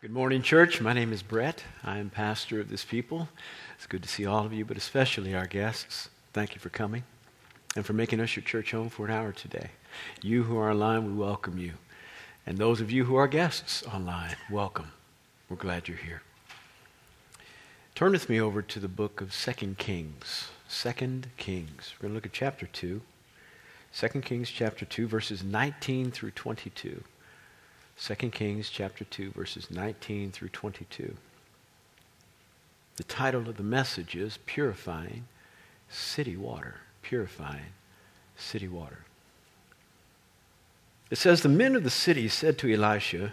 Good morning, church. My name is Brett. I am pastor of this people. It's good to see all of you, but especially our guests. Thank you for coming and for making us your church home for an hour today. You who are online, we welcome you. And those of you who are guests online, welcome. We're glad you're here. Turn with me over to the book of Second Kings. Second Kings. We're going to look at chapter 2. 2 Kings chapter 2, verses 19 through 22. 2 Kings chapter 2 verses 19 through 22. The title of the message is Purifying City Water. Purifying City Water. It says, The men of the city said to Elisha,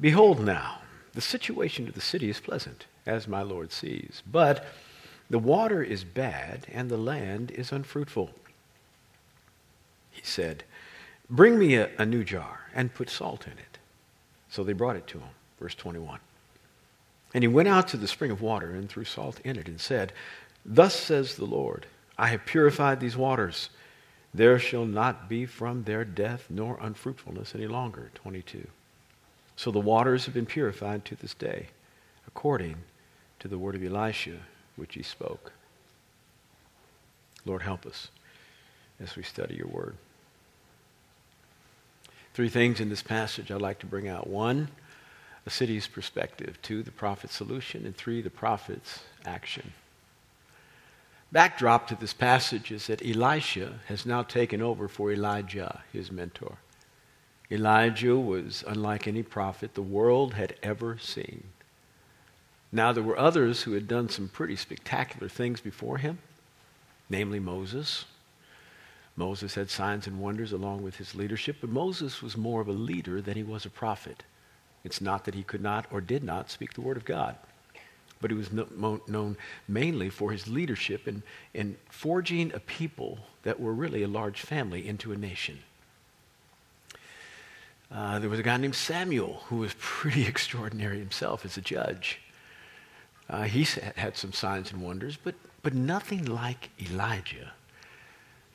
Behold now, the situation of the city is pleasant, as my Lord sees, but the water is bad and the land is unfruitful. He said, Bring me a, a new jar and put salt in it. So they brought it to him. Verse 21. And he went out to the spring of water and threw salt in it and said, Thus says the Lord, I have purified these waters. There shall not be from their death nor unfruitfulness any longer. 22. So the waters have been purified to this day, according to the word of Elisha, which he spoke. Lord, help us as we study your word. Three things in this passage I'd like to bring out. One, a city's perspective. Two, the prophet's solution. And three, the prophet's action. Backdrop to this passage is that Elisha has now taken over for Elijah, his mentor. Elijah was unlike any prophet the world had ever seen. Now, there were others who had done some pretty spectacular things before him, namely Moses, Moses had signs and wonders along with his leadership, but Moses was more of a leader than he was a prophet. It's not that he could not or did not speak the word of God, but he was known mainly for his leadership in, in forging a people that were really a large family into a nation. Uh, there was a guy named Samuel who was pretty extraordinary himself as a judge. Uh, he had some signs and wonders, but, but nothing like Elijah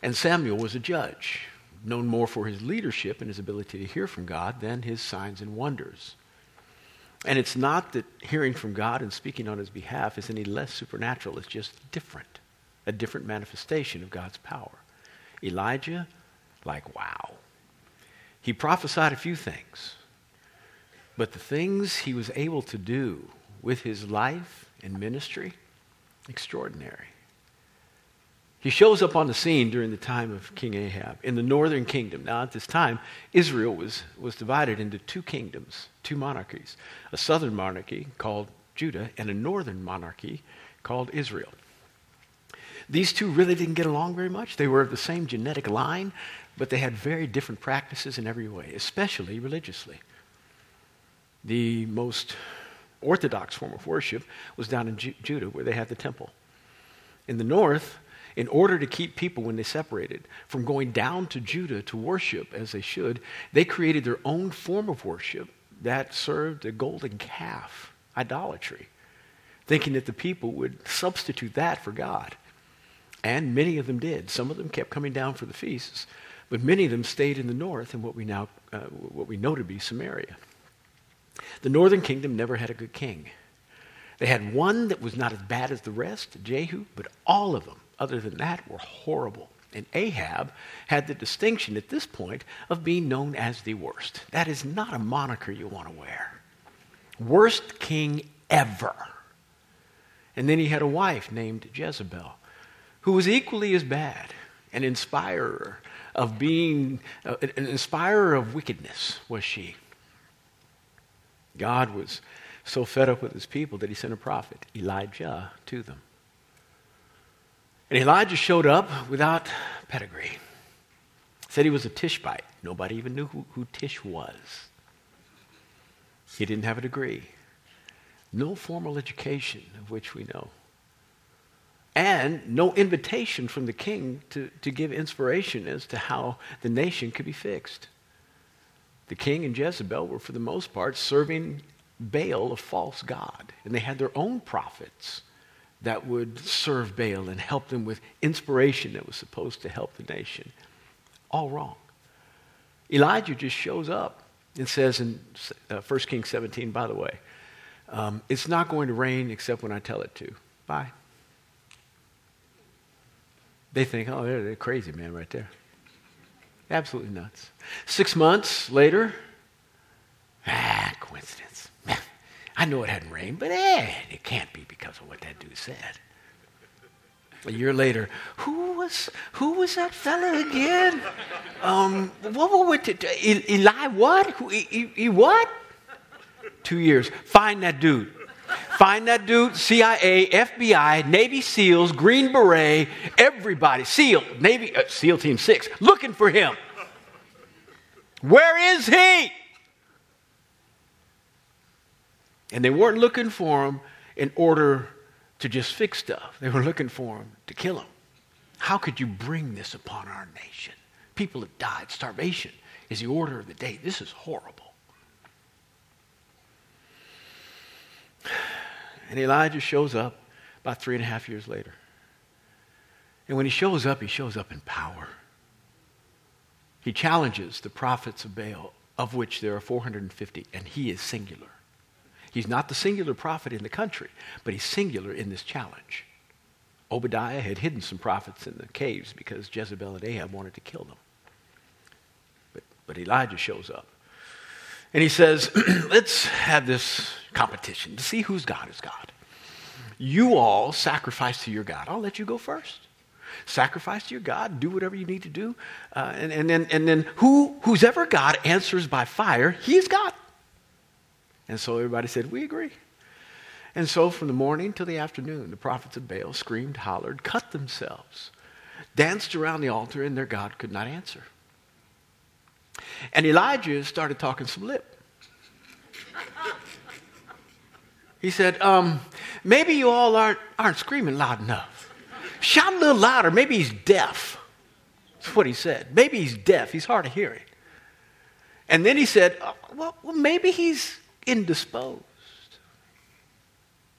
and Samuel was a judge, known more for his leadership and his ability to hear from God than his signs and wonders. And it's not that hearing from God and speaking on his behalf is any less supernatural, it's just different, a different manifestation of God's power. Elijah, like, wow. He prophesied a few things, but the things he was able to do with his life and ministry, extraordinary. He shows up on the scene during the time of King Ahab in the northern kingdom. Now, at this time, Israel was, was divided into two kingdoms, two monarchies a southern monarchy called Judah and a northern monarchy called Israel. These two really didn't get along very much. They were of the same genetic line, but they had very different practices in every way, especially religiously. The most orthodox form of worship was down in Ju- Judah, where they had the temple. In the north, in order to keep people, when they separated, from going down to Judah to worship as they should, they created their own form of worship that served a golden calf, idolatry, thinking that the people would substitute that for God. And many of them did. Some of them kept coming down for the feasts, but many of them stayed in the north in what we now uh, what we know to be Samaria. The northern kingdom never had a good king. They had one that was not as bad as the rest, Jehu, but all of them other than that, were horrible. And Ahab had the distinction at this point of being known as the worst. That is not a moniker you want to wear. Worst king ever. And then he had a wife named Jezebel, who was equally as bad, an inspirer of being, uh, an inspirer of wickedness, was she. God was so fed up with his people that he sent a prophet, Elijah, to them. And Elijah showed up without pedigree. Said he was a Tishbite. Nobody even knew who, who Tish was. He didn't have a degree. No formal education of which we know. And no invitation from the king to, to give inspiration as to how the nation could be fixed. The king and Jezebel were, for the most part, serving Baal, a false god, and they had their own prophets that would serve Baal and help them with inspiration that was supposed to help the nation. All wrong. Elijah just shows up and says in uh, 1 Kings 17, by the way, um, it's not going to rain except when I tell it to. Bye. They think, oh, they're, they're crazy, man, right there. Absolutely nuts. Six months later, ah, coincidence. I know it hadn't rained, but eh, it can't be because of what that dude said. A year later, who was who was that fella again? Um, what, what, what Eli what? Who, he, he what? Two years. Find that dude. Find that dude, CIA, FBI, Navy SEALs, Green Beret, everybody, SEAL, Navy, uh, SEAL Team 6, looking for him. Where is he? And they weren't looking for him in order to just fix stuff, they were looking for him to kill him. How could you bring this upon our nation? People have died. Starvation is the order of the day. This is horrible. And Elijah shows up about three and a half years later. And when he shows up, he shows up in power. He challenges the prophets of Baal, of which there are 450, and he is singular. He's not the singular prophet in the country, but he's singular in this challenge. Obadiah had hidden some prophets in the caves because Jezebel and Ahab wanted to kill them. But, but Elijah shows up. And he says, Let's have this competition to see whose God is God. You all sacrifice to your God. I'll let you go first. Sacrifice to your God, do whatever you need to do. Uh, and, and, then, and then who, who's ever God answers by fire, he's God. And so everybody said, We agree. And so from the morning till the afternoon, the prophets of Baal screamed, hollered, cut themselves, danced around the altar, and their God could not answer. And Elijah started talking some lip. He said, um, maybe you all aren't, aren't screaming loud enough. Shout a little louder. Maybe he's deaf. That's what he said. Maybe he's deaf. He's hard of hearing. And then he said, oh, well, well, maybe he's indisposed.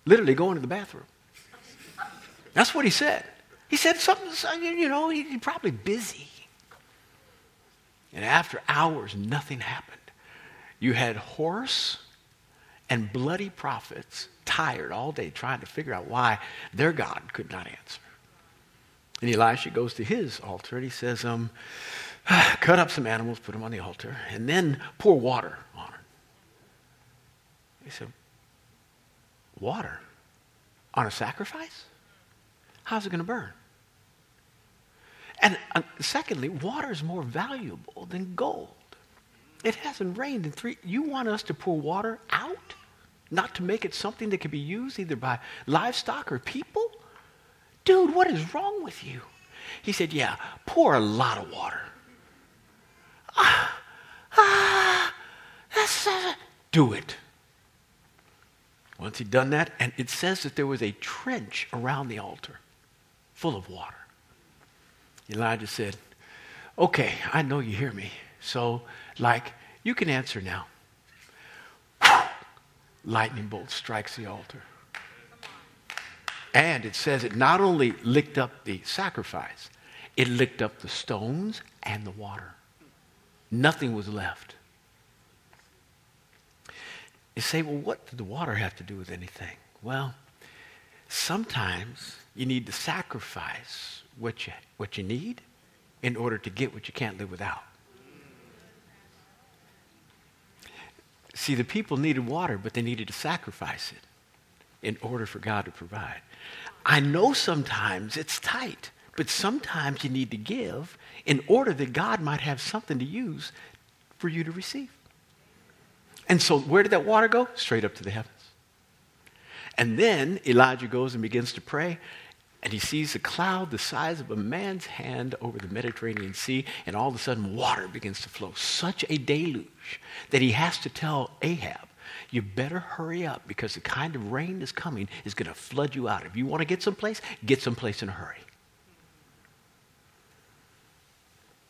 Literally going to the bathroom. That's what he said. He said something, you know, he's probably busy. And after hours, nothing happened. You had hoarse and bloody prophets tired all day trying to figure out why their God could not answer. And Elisha goes to his altar and he says, um, cut up some animals, put them on the altar, and then pour water on it. He said, water on a sacrifice? How's it going to burn? And uh, secondly, water is more valuable than gold. It hasn't rained in three. You want us to pour water out? Not to make it something that can be used either by livestock or people? Dude, what is wrong with you? He said, Yeah, pour a lot of water. Ah, ah, that's, uh, do it. Once he'd done that, and it says that there was a trench around the altar full of water. Elijah said, Okay, I know you hear me. So, like, you can answer now. Lightning bolt strikes the altar. And it says it not only licked up the sacrifice, it licked up the stones and the water. Nothing was left. You say, well, what did the water have to do with anything? Well, sometimes you need to sacrifice what you, what you need in order to get what you can't live without. See, the people needed water, but they needed to sacrifice it in order for God to provide. I know sometimes it's tight, but sometimes you need to give in order that God might have something to use for you to receive. And so, where did that water go? Straight up to the heavens. And then Elijah goes and begins to pray, and he sees a cloud the size of a man's hand over the Mediterranean Sea, and all of a sudden water begins to flow. Such a deluge that he has to tell Ahab, you better hurry up because the kind of rain that's coming is going to flood you out. If you want to get someplace, get someplace in a hurry.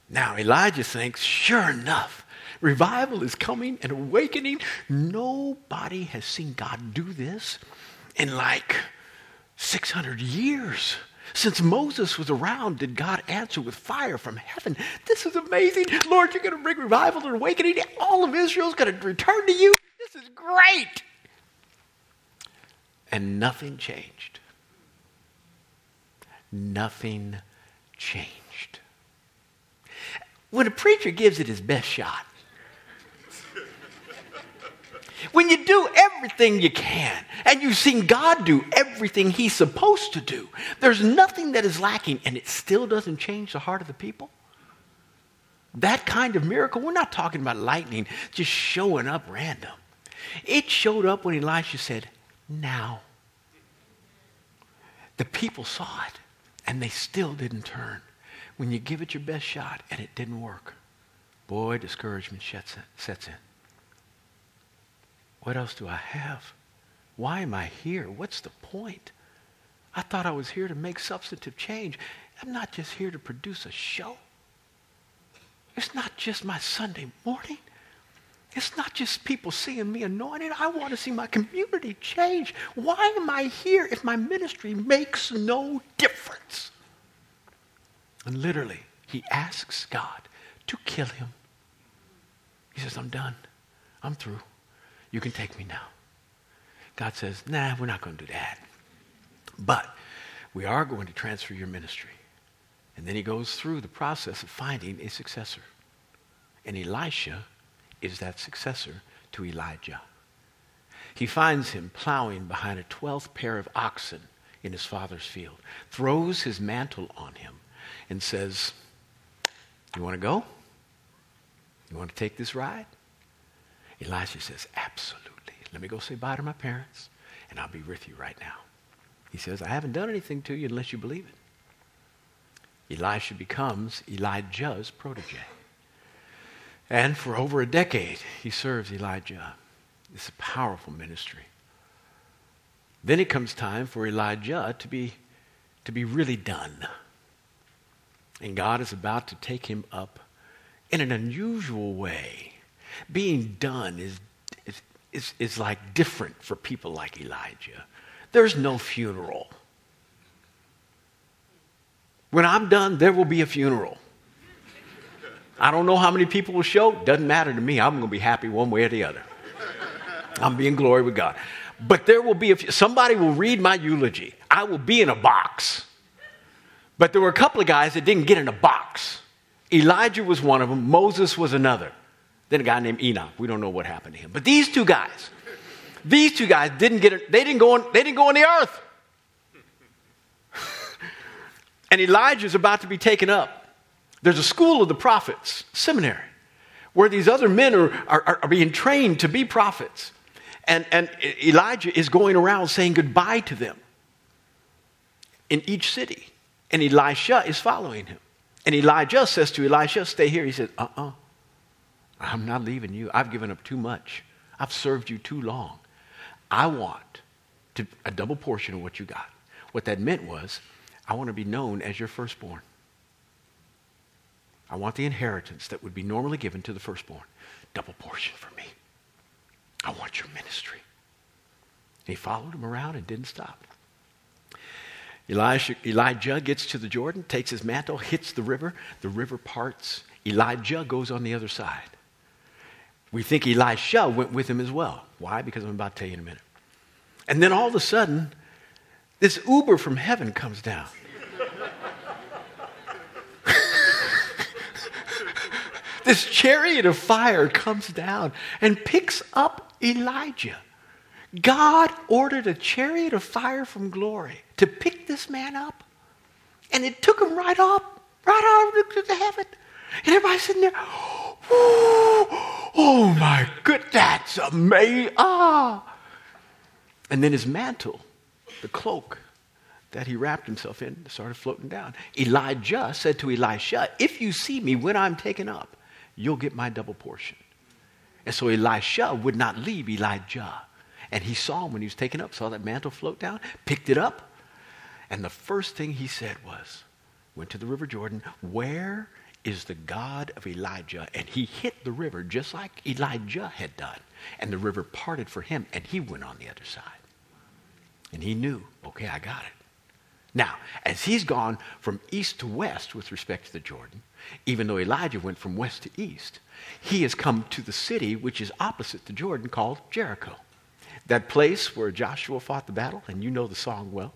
Now, Elijah thinks, sure enough, revival is coming and awakening. Nobody has seen God do this in like 600 years. Since Moses was around, did God answer with fire from heaven? This is amazing. Lord, you're going to bring revival and awakening. All of Israel's going to return to you. This is great. And nothing changed. Nothing changed. When a preacher gives it his best shot, when you do everything you can and you've seen God do everything He's supposed to do, there's nothing that is lacking and it still doesn't change the heart of the people. That kind of miracle, we're not talking about lightning just showing up random. It showed up when Elisha said, Now. The people saw it and they still didn't turn. When you give it your best shot and it didn't work, boy, discouragement sets in. What else do I have? Why am I here? What's the point? I thought I was here to make substantive change. I'm not just here to produce a show. It's not just my Sunday morning. It's not just people seeing me anointed. I want to see my community change. Why am I here if my ministry makes no difference? And literally, he asks God to kill him. He says, I'm done. I'm through. You can take me now. God says, Nah, we're not going to do that. But we are going to transfer your ministry. And then he goes through the process of finding a successor. And Elisha is that successor to Elijah. He finds him plowing behind a twelfth pair of oxen in his father's field, throws his mantle on him, and says, You want to go? You want to take this ride? Elisha says, Absolutely. Let me go say bye to my parents, and I'll be with you right now. He says, I haven't done anything to you unless you believe it. Elisha becomes Elijah's protege. And for over a decade, he serves Elijah. It's a powerful ministry. Then it comes time for Elijah to be, to be really done. And God is about to take him up in an unusual way being done is, is, is, is like different for people like Elijah. There's no funeral. When I'm done, there will be a funeral. I don't know how many people will show. Doesn't matter to me. I'm going to be happy one way or the other. I'm being glory with God. But there will be a, somebody will read my eulogy. I will be in a box. But there were a couple of guys that didn't get in a box. Elijah was one of them. Moses was another. Then a guy named Enoch. We don't know what happened to him. But these two guys, these two guys didn't get they didn't go on, they didn't go on the earth. and Elijah's about to be taken up. There's a school of the prophets, seminary, where these other men are, are, are being trained to be prophets. And, and Elijah is going around saying goodbye to them in each city. And Elisha is following him. And Elijah says to Elisha, Stay here. He says, Uh uh-uh. uh I'm not leaving you. I've given up too much. I've served you too long. I want to, a double portion of what you got. What that meant was, I want to be known as your firstborn. I want the inheritance that would be normally given to the firstborn. Double portion for me. I want your ministry. And he followed him around and didn't stop. Elijah, Elijah gets to the Jordan, takes his mantle, hits the river. The river parts. Elijah goes on the other side. We think Elisha went with him as well. Why? Because I'm about to tell you in a minute. And then all of a sudden, this Uber from heaven comes down. this chariot of fire comes down and picks up Elijah. God ordered a chariot of fire from glory to pick this man up. And it took him right up, right out to the heaven. And everybody's sitting there, oh my good, that's amazing. Ah. And then his mantle, the cloak that he wrapped himself in, started floating down. Elijah said to Elisha, If you see me when I'm taken up, you'll get my double portion. And so Elisha would not leave Elijah. And he saw him when he was taken up, saw that mantle float down, picked it up. And the first thing he said was, went to the River Jordan, where is the God of Elijah. And he hit the river just like Elijah had done. And the river parted for him, and he went on the other side. And he knew, okay, I got it. Now, as he's gone from east to west with respect to the Jordan, even though Elijah went from west to east, he has come to the city which is opposite the Jordan called Jericho. That place where Joshua fought the battle, and you know the song well,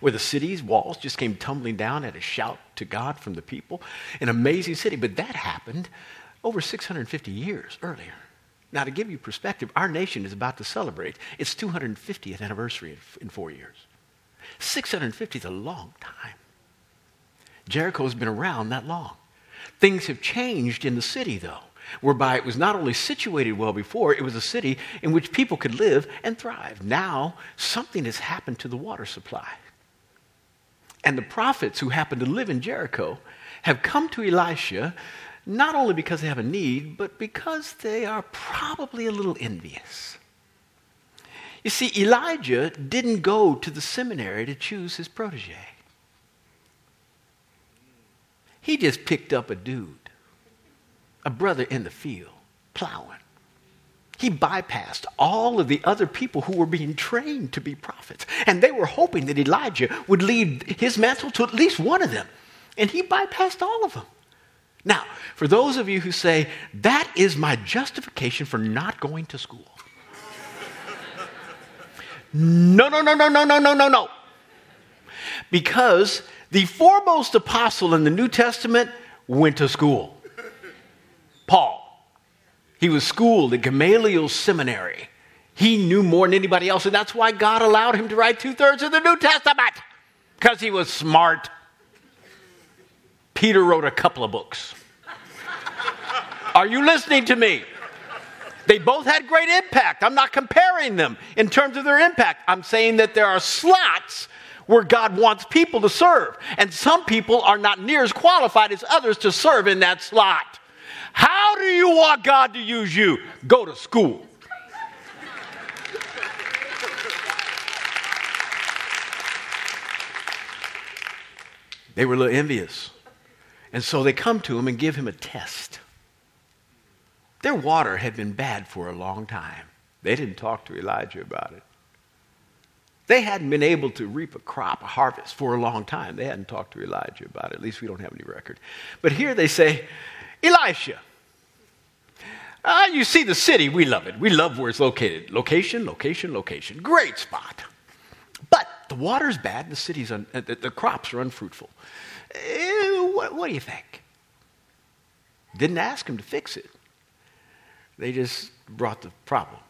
where the city's walls just came tumbling down at a shout to God from the people. An amazing city, but that happened over 650 years earlier. Now, to give you perspective, our nation is about to celebrate its 250th anniversary in four years. 650 is a long time. Jericho's been around that long. Things have changed in the city, though, whereby it was not only situated well before, it was a city in which people could live and thrive. Now, something has happened to the water supply. And the prophets who happen to live in Jericho have come to Elisha not only because they have a need, but because they are probably a little envious. You see, Elijah didn't go to the seminary to choose his protege. He just picked up a dude, a brother in the field, plowing. He bypassed all of the other people who were being trained to be prophets. And they were hoping that Elijah would lead his mantle to at least one of them. And he bypassed all of them. Now, for those of you who say, that is my justification for not going to school. no, no, no, no, no, no, no, no, no. Because the foremost apostle in the New Testament went to school. Paul. He was schooled at Gamaliel Seminary. He knew more than anybody else, and that's why God allowed him to write two thirds of the New Testament, because he was smart. Peter wrote a couple of books. Are you listening to me? They both had great impact. I'm not comparing them in terms of their impact. I'm saying that there are slots where God wants people to serve. And some people are not near as qualified as others to serve in that slot. How want God to use you? Go to school. They were a little envious. And so they come to him and give him a test. Their water had been bad for a long time. They didn't talk to Elijah about it. They hadn't been able to reap a crop, a harvest for a long time. They hadn't talked to Elijah about it. At least we don't have any record. But here they say, Elisha, uh, you see the city, we love it. We love where it's located. Location, location, location. Great spot. But the water's bad, the city's un- uh, the, the, crops are unfruitful. Uh, what, what do you think? Didn't ask him to fix it. They just brought the problem.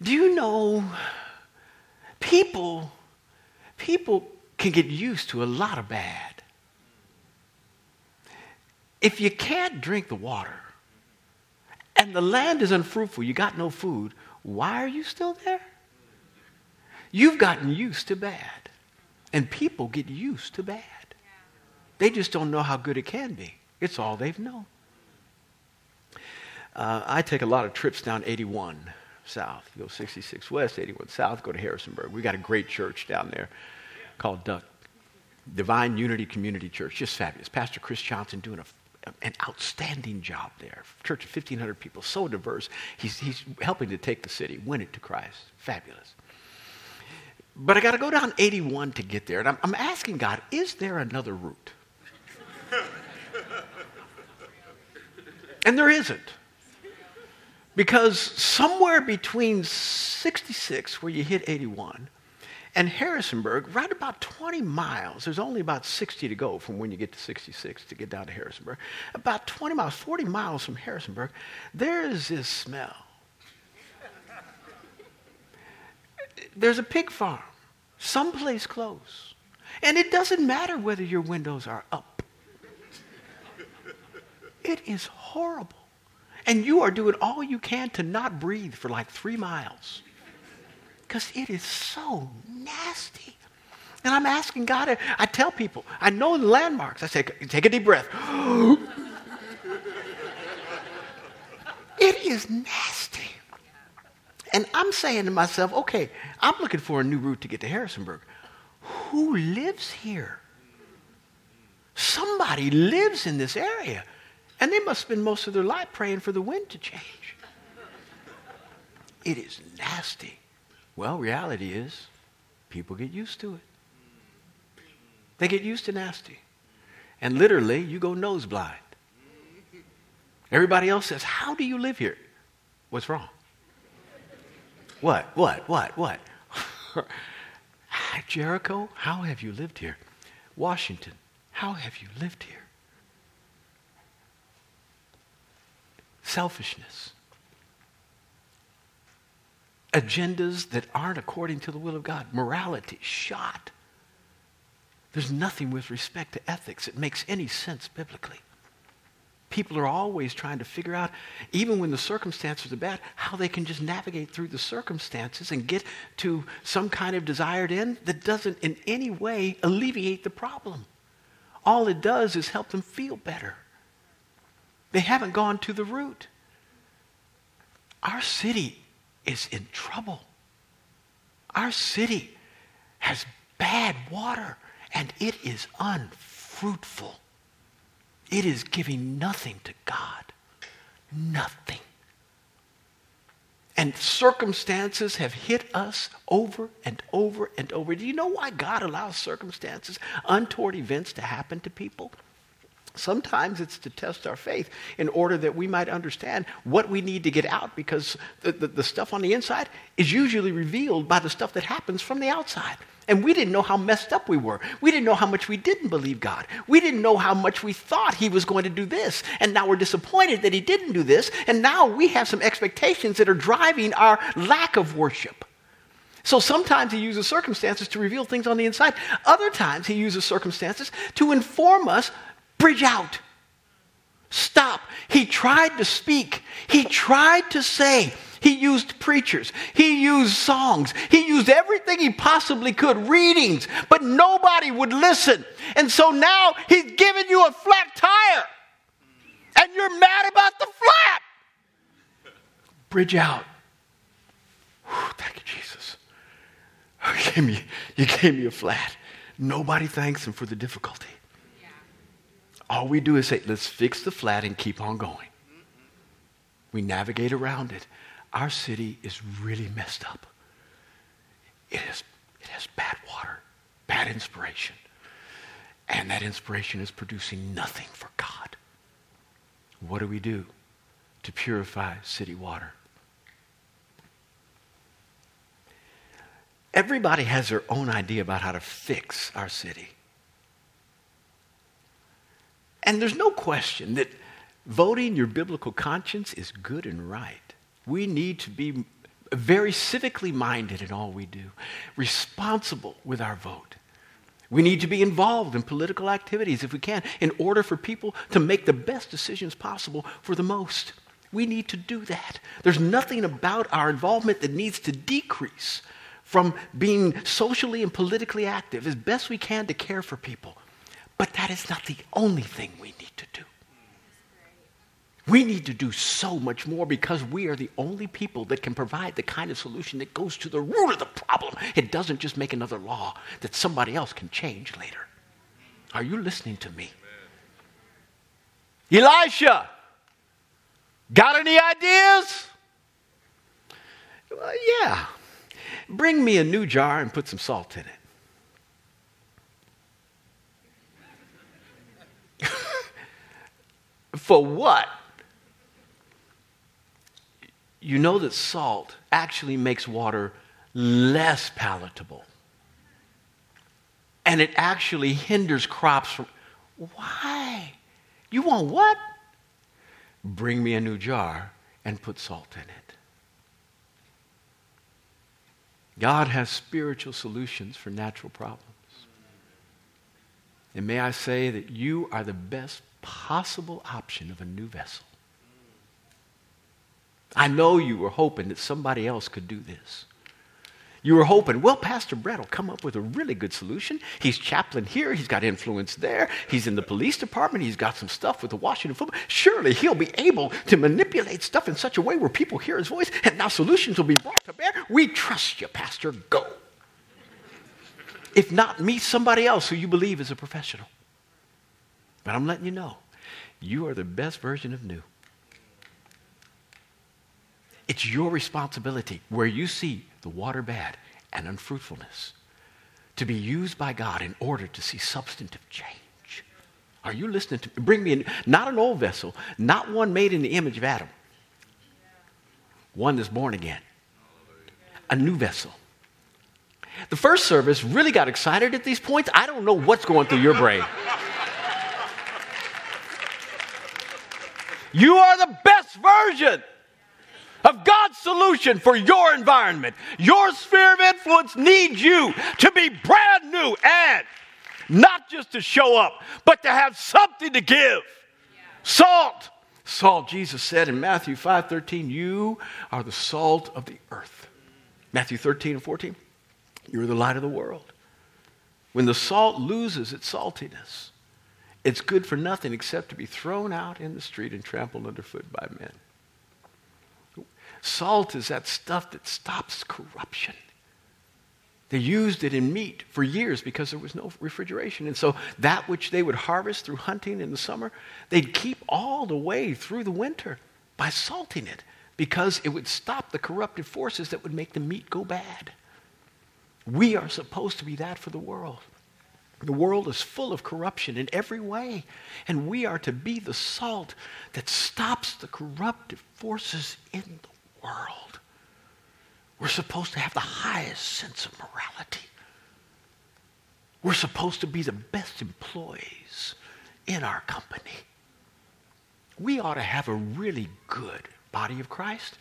Do you know people people can get used to a lot of bad. If you can't drink the water and the land is unfruitful, you got no food, why are you still there? You've gotten used to bad. And people get used to bad. They just don't know how good it can be. It's all they've known. Uh, I take a lot of trips down 81 south. Go 66 west, 81 south, go to Harrisonburg. We got a great church down there called uh, Divine Unity Community Church. Just fabulous. Pastor Chris Johnson doing a, an outstanding job there. Church of 1,500 people, so diverse. He's, he's helping to take the city, win it to Christ. Fabulous. But I got to go down 81 to get there. And I'm, I'm asking God, is there another route? and there isn't. Because somewhere between 66, where you hit 81, and Harrisonburg, right about 20 miles, there's only about 60 to go from when you get to 66 to get down to Harrisonburg. About 20 miles, 40 miles from Harrisonburg, there is this smell. There's a pig farm, someplace close. And it doesn't matter whether your windows are up, it is horrible. And you are doing all you can to not breathe for like three miles. Because it is so nasty. And I'm asking God, I tell people, I know the landmarks. I say, take a deep breath. it is nasty. And I'm saying to myself, okay, I'm looking for a new route to get to Harrisonburg. Who lives here? Somebody lives in this area. And they must spend most of their life praying for the wind to change. It is nasty. Well, reality is people get used to it. They get used to nasty. And literally, you go nose blind. Everybody else says, How do you live here? What's wrong? What? What? What? What? Jericho, how have you lived here? Washington, how have you lived here? Selfishness. Agendas that aren't according to the will of God. Morality, shot. There's nothing with respect to ethics that makes any sense biblically. People are always trying to figure out, even when the circumstances are bad, how they can just navigate through the circumstances and get to some kind of desired end that doesn't in any way alleviate the problem. All it does is help them feel better. They haven't gone to the root. Our city is in trouble. Our city has bad water and it is unfruitful. It is giving nothing to God. Nothing. And circumstances have hit us over and over and over. Do you know why God allows circumstances, untoward events to happen to people? Sometimes it's to test our faith in order that we might understand what we need to get out because the, the, the, stuff on the inside is usually revealed by the stuff that happens from the outside. And we didn't know how messed up we were. We didn't know how much we didn't believe God. We didn't know how much we thought He was going to do this. And now we're disappointed that He didn't do this. And now we have some expectations that are driving our lack of worship. So sometimes He uses circumstances to reveal things on the inside. Other times He uses circumstances to inform us bridge out. Stop. He tried to speak, He tried to say. He used preachers. He used songs. He used everything he possibly could, readings, but nobody would listen. And so now he's giving you a flat tire. And you're mad about the flat. Bridge out. Whew, thank you, Jesus. You gave, me, you gave me a flat. Nobody thanks him for the difficulty. All we do is say, let's fix the flat and keep on going. We navigate around it our city is really messed up. It has, it has bad water, bad inspiration. And that inspiration is producing nothing for God. What do we do to purify city water? Everybody has their own idea about how to fix our city. And there's no question that voting your biblical conscience is good and right. We need to be very civically minded in all we do, responsible with our vote. We need to be involved in political activities if we can in order for people to make the best decisions possible for the most. We need to do that. There's nothing about our involvement that needs to decrease from being socially and politically active as best we can to care for people. But that is not the only thing we need to do. We need to do so much more because we are the only people that can provide the kind of solution that goes to the root of the problem. It doesn't just make another law that somebody else can change later. Are you listening to me? Elisha, got any ideas? Well, yeah. Bring me a new jar and put some salt in it. For what? you know that salt actually makes water less palatable. And it actually hinders crops from. Why? You want what? Bring me a new jar and put salt in it. God has spiritual solutions for natural problems. And may I say that you are the best possible option of a new vessel. I know you were hoping that somebody else could do this. You were hoping, well, Pastor Brett will come up with a really good solution. He's chaplain here, he's got influence there, he's in the police department, he's got some stuff with the Washington football. Surely he'll be able to manipulate stuff in such a way where people hear his voice and now solutions will be brought to bear. We trust you, Pastor. Go. If not me, somebody else who you believe is a professional. But I'm letting you know, you are the best version of new. It's your responsibility where you see the water bad and unfruitfulness to be used by God in order to see substantive change. Are you listening to me? Bring me in, not an old vessel, not one made in the image of Adam, one that's born again, a new vessel. The first service really got excited at these points. I don't know what's going through your brain. You are the best version of God's solution for your environment. Your sphere of influence needs you to be brand new and not just to show up, but to have something to give. Salt. Salt, Jesus said in Matthew 5 13, you are the salt of the earth. Matthew 13 and 14, you're the light of the world. When the salt loses its saltiness, it's good for nothing except to be thrown out in the street and trampled underfoot by men. Salt is that stuff that stops corruption. They used it in meat for years because there was no refrigeration. And so that which they would harvest through hunting in the summer, they'd keep all the way through the winter by salting it because it would stop the corruptive forces that would make the meat go bad. We are supposed to be that for the world. The world is full of corruption in every way, and we are to be the salt that stops the corruptive forces in the world. We're supposed to have the highest sense of morality. We're supposed to be the best employees in our company. We ought to have a really good body of Christ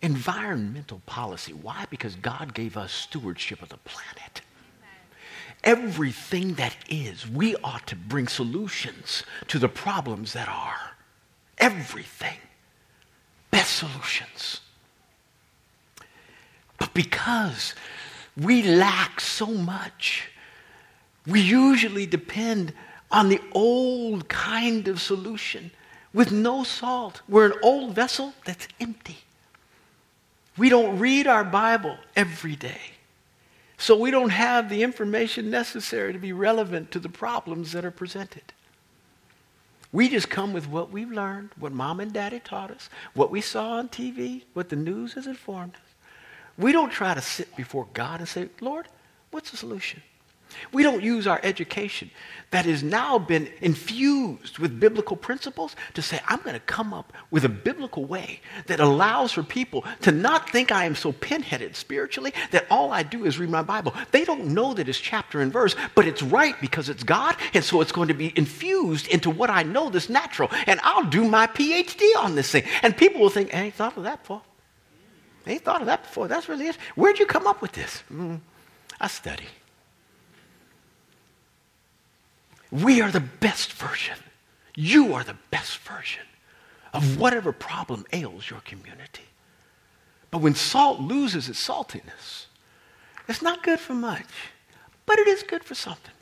environmental policy. Why? Because God gave us stewardship of the planet everything that is, we ought to bring solutions to the problems that are. Everything. Best solutions. But because we lack so much, we usually depend on the old kind of solution with no salt. We're an old vessel that's empty. We don't read our Bible every day. So we don't have the information necessary to be relevant to the problems that are presented. We just come with what we've learned, what mom and daddy taught us, what we saw on TV, what the news has informed us. We don't try to sit before God and say, Lord, what's the solution? We don't use our education that has now been infused with biblical principles to say, I'm going to come up with a biblical way that allows for people to not think I am so pinheaded spiritually that all I do is read my Bible. They don't know that it's chapter and verse, but it's right because it's God, and so it's going to be infused into what I know that's natural. And I'll do my PhD on this thing. And people will think, I ain't thought of that before. I ain't thought of that before. That's really it. Where'd you come up with this? Mm, I study. We are the best version. You are the best version of whatever problem ails your community. But when salt loses its saltiness, it's not good for much, but it is good for something.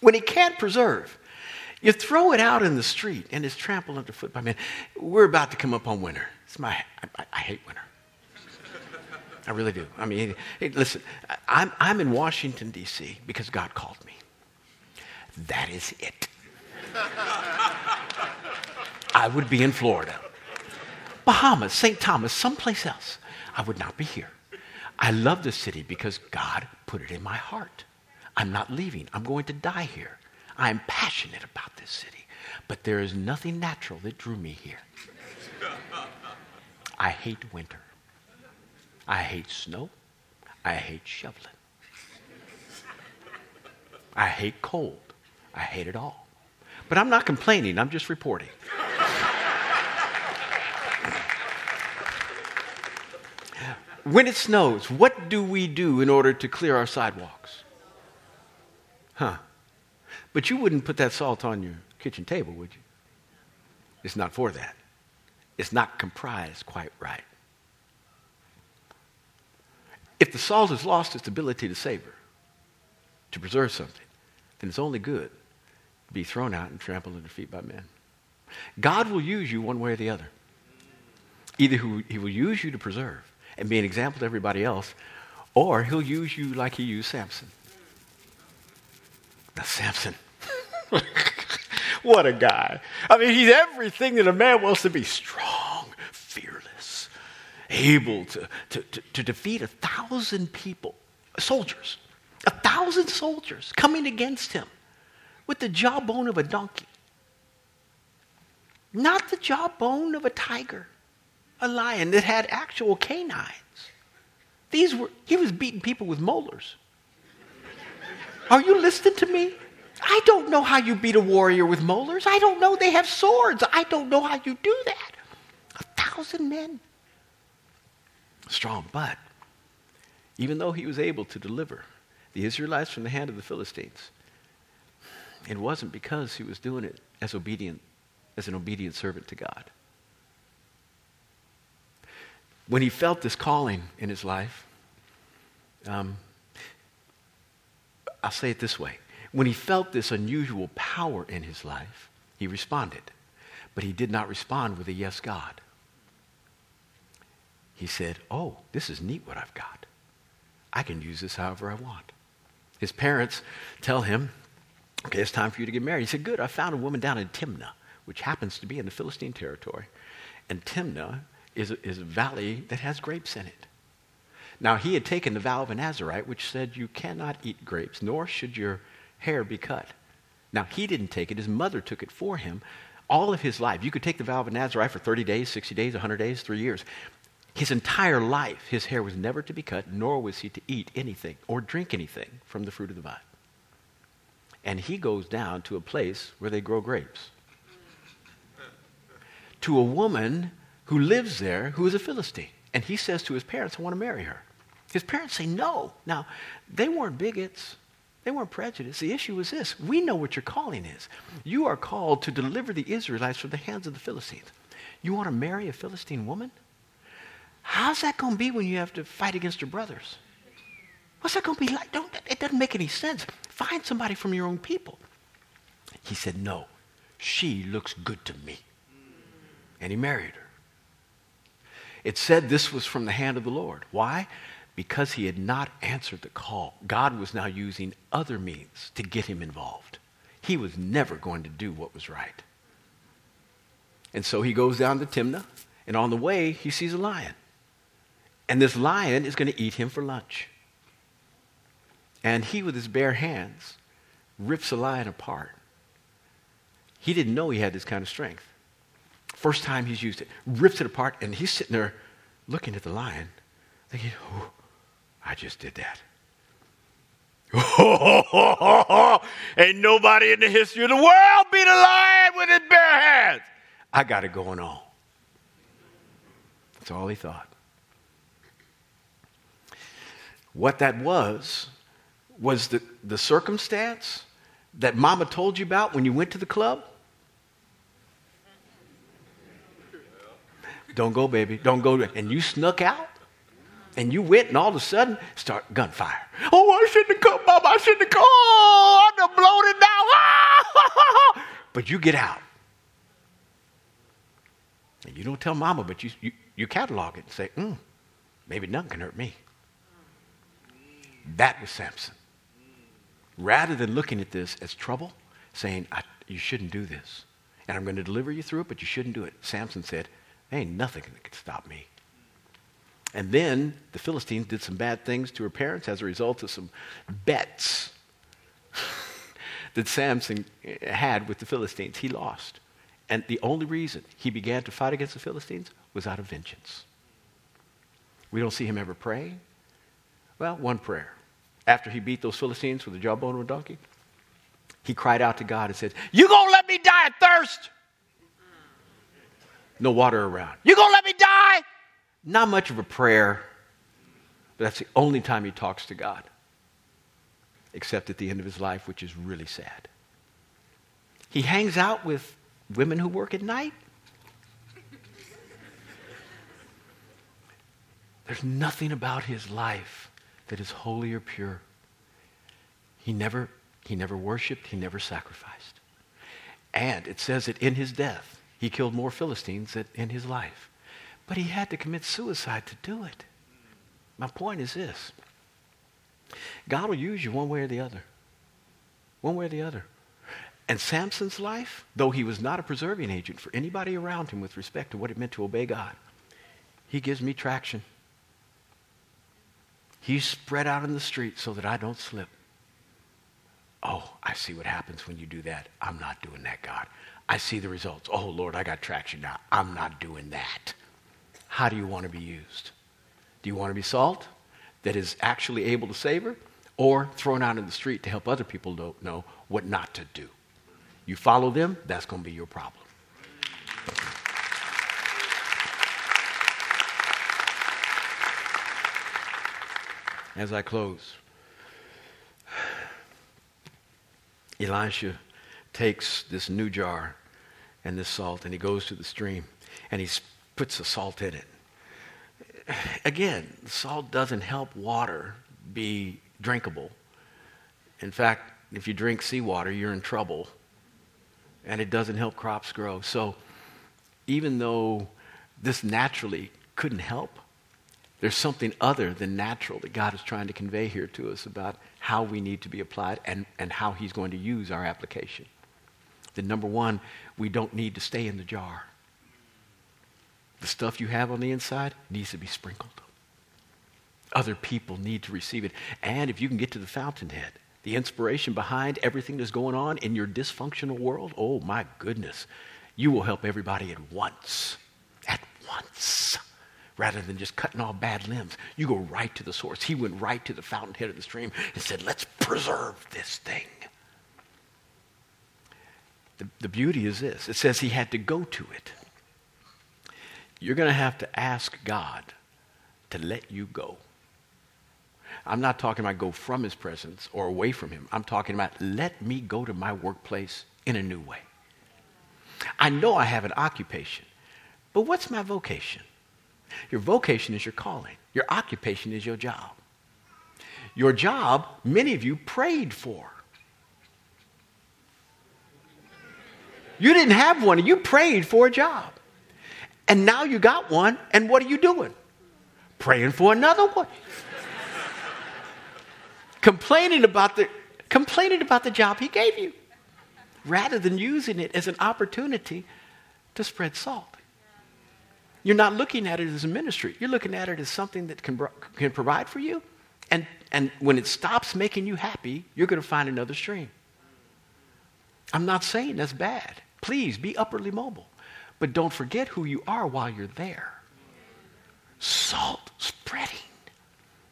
When it can't preserve, you throw it out in the street and it's trampled underfoot by men. We're about to come up on winter. It's my, I, I hate winter. I really do. I mean, hey, listen, I'm, I'm in Washington, D.C. because God called me. That is it. I would be in Florida, Bahamas, St. Thomas, someplace else. I would not be here. I love this city because God put it in my heart. I'm not leaving. I'm going to die here. I am passionate about this city. But there is nothing natural that drew me here. I hate winter. I hate snow. I hate shoveling. I hate cold. I hate it all. But I'm not complaining, I'm just reporting. when it snows, what do we do in order to clear our sidewalks? Huh. But you wouldn't put that salt on your kitchen table, would you? It's not for that. It's not comprised quite right. If the salt has lost its ability to savor, to preserve something, then it's only good be thrown out and trampled under feet by men. God will use you one way or the other. Either he will use you to preserve and be an example to everybody else, or he'll use you like he used Samson. Now, Samson, what a guy. I mean, he's everything that a man wants to be strong, fearless, able to, to, to, to defeat a thousand people, soldiers A thousand soldiers coming against him with the jawbone of a donkey. Not the jawbone of a tiger, a lion that had actual canines. These were, he was beating people with molars. Are you listening to me? I don't know how you beat a warrior with molars. I don't know. They have swords. I don't know how you do that. A thousand men. Strong, but even though he was able to deliver the Israelites from the hand of the Philistines, it wasn't because he was doing it as obedient, as an obedient servant to God. When he felt this calling in his life, um, I'll say it this way. When he felt this unusual power in his life, he responded. But he did not respond with a yes, God. He said, Oh, this is neat what I've got. I can use this however I want. His parents tell him, Okay, it's time for you to get married. He said, Good, I found a woman down in Timnah, which happens to be in the Philistine territory. And Timnah is is a valley that has grapes in it. Now, he had taken the vow of a Nazarite, which said you cannot eat grapes, nor should your hair be cut. Now, he didn't take it, his mother took it for him all of his life. You could take the vow of a Nazarite for 30 days, 60 days, 100 days, three years. His entire life, his hair was never to be cut, nor was he to eat anything or drink anything from the fruit of the vine. And he goes down to a place where they grow grapes. to a woman who lives there who is a Philistine. And he says to his parents, I want to marry her. His parents say no. Now, they weren't bigots. They weren't prejudiced. The issue was this. We know what your calling is. You are called to deliver the Israelites from the hands of the Philistines. You want to marry a Philistine woman? How's that going to be when you have to fight against your brothers? What's that going to be like? Don't, it doesn't make any sense. Find somebody from your own people. He said, No, she looks good to me. And he married her. It said this was from the hand of the Lord. Why? Because he had not answered the call. God was now using other means to get him involved. He was never going to do what was right. And so he goes down to Timnah, and on the way, he sees a lion. And this lion is going to eat him for lunch. And he, with his bare hands, rips a lion apart. He didn't know he had this kind of strength. First time he's used it, rips it apart, and he's sitting there looking at the lion, thinking, oh, I just did that. Ain't nobody in the history of the world beat a lion with his bare hands. I got it going on. That's all he thought. What that was, was the, the circumstance that mama told you about when you went to the club. Don't go, baby. Don't go. And you snuck out and you went and all of a sudden start gunfire. Oh, I shouldn't have come, Mama. I shouldn't have come. Oh, I'm blown it now. but you get out. And you don't tell Mama, but you, you, you catalog it and say, mm, maybe nothing can hurt me. That was Samson. Rather than looking at this as trouble, saying, you shouldn't do this. And I'm going to deliver you through it, but you shouldn't do it. Samson said, there ain't nothing that can stop me. And then the Philistines did some bad things to her parents as a result of some bets that Samson eh, had with the Philistines. He lost. And the only reason he began to fight against the Philistines was out of vengeance. We don't see him ever pray. Well, one prayer. After he beat those Philistines with the jawbone of a donkey, he cried out to God and said, You gonna let me die of thirst? No water around. You gonna let me die? Not much of a prayer, but that's the only time he talks to God, except at the end of his life, which is really sad. He hangs out with women who work at night. There's nothing about his life that is holy or pure. He never, he never worshiped, he never sacrificed. And it says that in his death, he killed more Philistines than in his life. But he had to commit suicide to do it. My point is this God will use you one way or the other. One way or the other. And Samson's life, though he was not a preserving agent for anybody around him with respect to what it meant to obey God, he gives me traction. He's spread out in the street so that I don't slip. Oh, I see what happens when you do that. I'm not doing that, God. I see the results. Oh, Lord, I got traction now. I'm not doing that. How do you want to be used? Do you want to be salt that is actually able to savor or thrown out in the street to help other people know what not to do? You follow them, that's going to be your problem. As I close, Elisha takes this new jar and this salt and he goes to the stream and he puts the salt in it. Again, salt doesn't help water be drinkable. In fact, if you drink seawater, you're in trouble. And it doesn't help crops grow. So even though this naturally couldn't help, there's something other than natural that God is trying to convey here to us about how we need to be applied and, and how He's going to use our application. That number one, we don't need to stay in the jar. The stuff you have on the inside needs to be sprinkled. Other people need to receive it. And if you can get to the fountainhead, the inspiration behind everything that's going on in your dysfunctional world, oh my goodness, you will help everybody at once. At once. Rather than just cutting off bad limbs, you go right to the source. He went right to the fountainhead of the stream and said, Let's preserve this thing. The, the beauty is this it says he had to go to it. You're going to have to ask God to let you go. I'm not talking about go from his presence or away from him. I'm talking about let me go to my workplace in a new way. I know I have an occupation, but what's my vocation? Your vocation is your calling, your occupation is your job. Your job, many of you prayed for. You didn't have one, you prayed for a job. And now you got one, and what are you doing? Praying for another one. complaining about the complaining about the job he gave you rather than using it as an opportunity to spread salt. You're not looking at it as a ministry. You're looking at it as something that can, can provide for you. And, and when it stops making you happy, you're going to find another stream. I'm not saying that's bad. Please be upwardly mobile. But don't forget who you are while you're there. Salt spreading.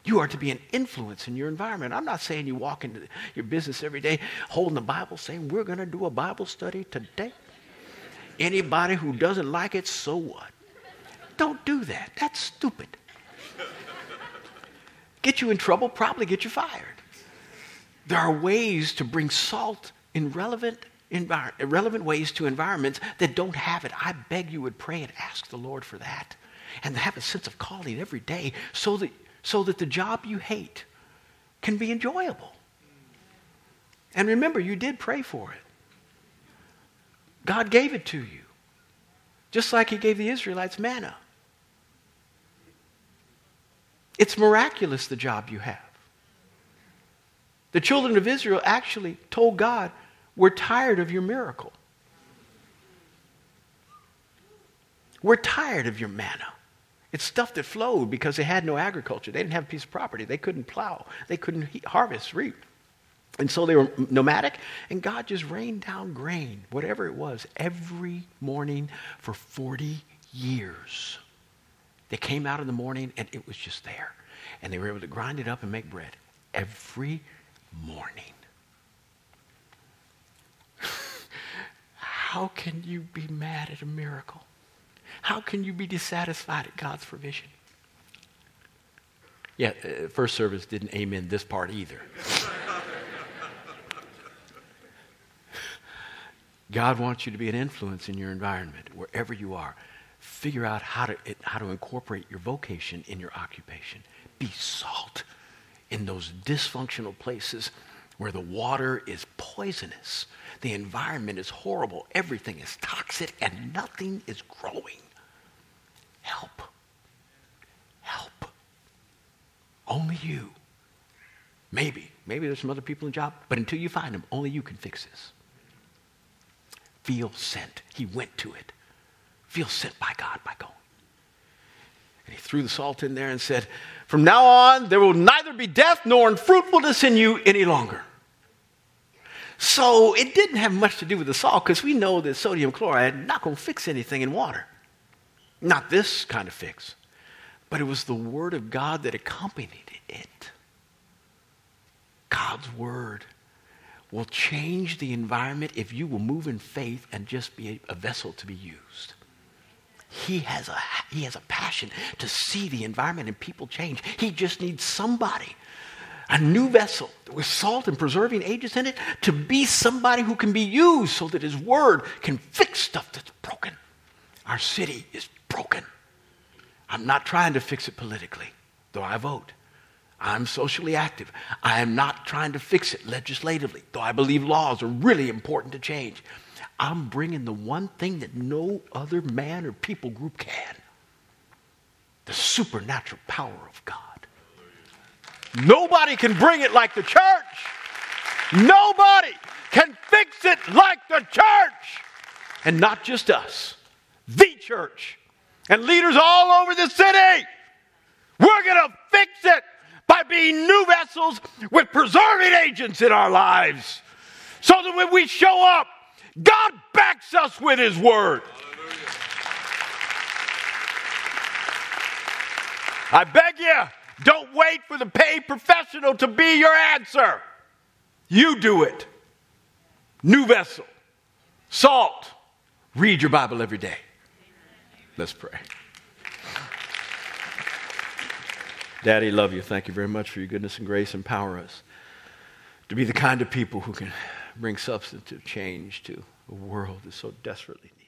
You are to be an influence in your environment. I'm not saying you walk into your business every day holding the Bible saying, We're going to do a Bible study today. Anybody who doesn't like it, so what? Don't do that. That's stupid. Get you in trouble, probably get you fired. There are ways to bring salt in relevant envir- relevant ways to environments that don't have it. I beg you would pray and ask the Lord for that. And have a sense of calling every day so that, so that the job you hate can be enjoyable. And remember, you did pray for it. God gave it to you, just like He gave the Israelites manna. It's miraculous the job you have. The children of Israel actually told God, we're tired of your miracle. We're tired of your manna. It's stuff that flowed because they had no agriculture. They didn't have a piece of property. They couldn't plow. They couldn't harvest, reap. And so they were nomadic, and God just rained down grain, whatever it was, every morning for 40 years. They came out in the morning, and it was just there. And they were able to grind it up and make bread every morning. How can you be mad at a miracle? How can you be dissatisfied at God's provision? Yeah, uh, first service didn't amen this part either. God wants you to be an influence in your environment, wherever you are. Figure out how to, how to incorporate your vocation in your occupation. Be salt in those dysfunctional places where the water is poisonous the environment is horrible. Everything is toxic and nothing is growing. Help. Help. Only you. Maybe. Maybe there's some other people in the job, but until you find them, only you can fix this. Feel sent. He went to it. Feel sent by God by going. And he threw the salt in there and said, From now on, there will neither be death nor unfruitfulness in you any longer. So it didn't have much to do with the salt because we know that sodium chloride not going to fix anything in water. Not this kind of fix. But it was the Word of God that accompanied it. God's Word will change the environment if you will move in faith and just be a, a vessel to be used. He has, a, he has a passion to see the environment and people change. He just needs somebody, a new vessel with salt and preserving agents in it, to be somebody who can be used so that his word can fix stuff that's broken. Our city is broken. I'm not trying to fix it politically, though I vote. I'm socially active. I am not trying to fix it legislatively, though I believe laws are really important to change. I'm bringing the one thing that no other man or people group can the supernatural power of God. Nobody can bring it like the church. Nobody can fix it like the church. And not just us, the church and leaders all over the city. We're going to fix it by being new vessels with preserving agents in our lives. So that when we show up, God backs us with His Word. I beg you, don't wait for the paid professional to be your answer. You do it. New vessel, salt. Read your Bible every day. Let's pray. Daddy, love you. Thank you very much for your goodness and grace. Empower us to be the kind of people who can bring substantive change to a world that so desperately needs.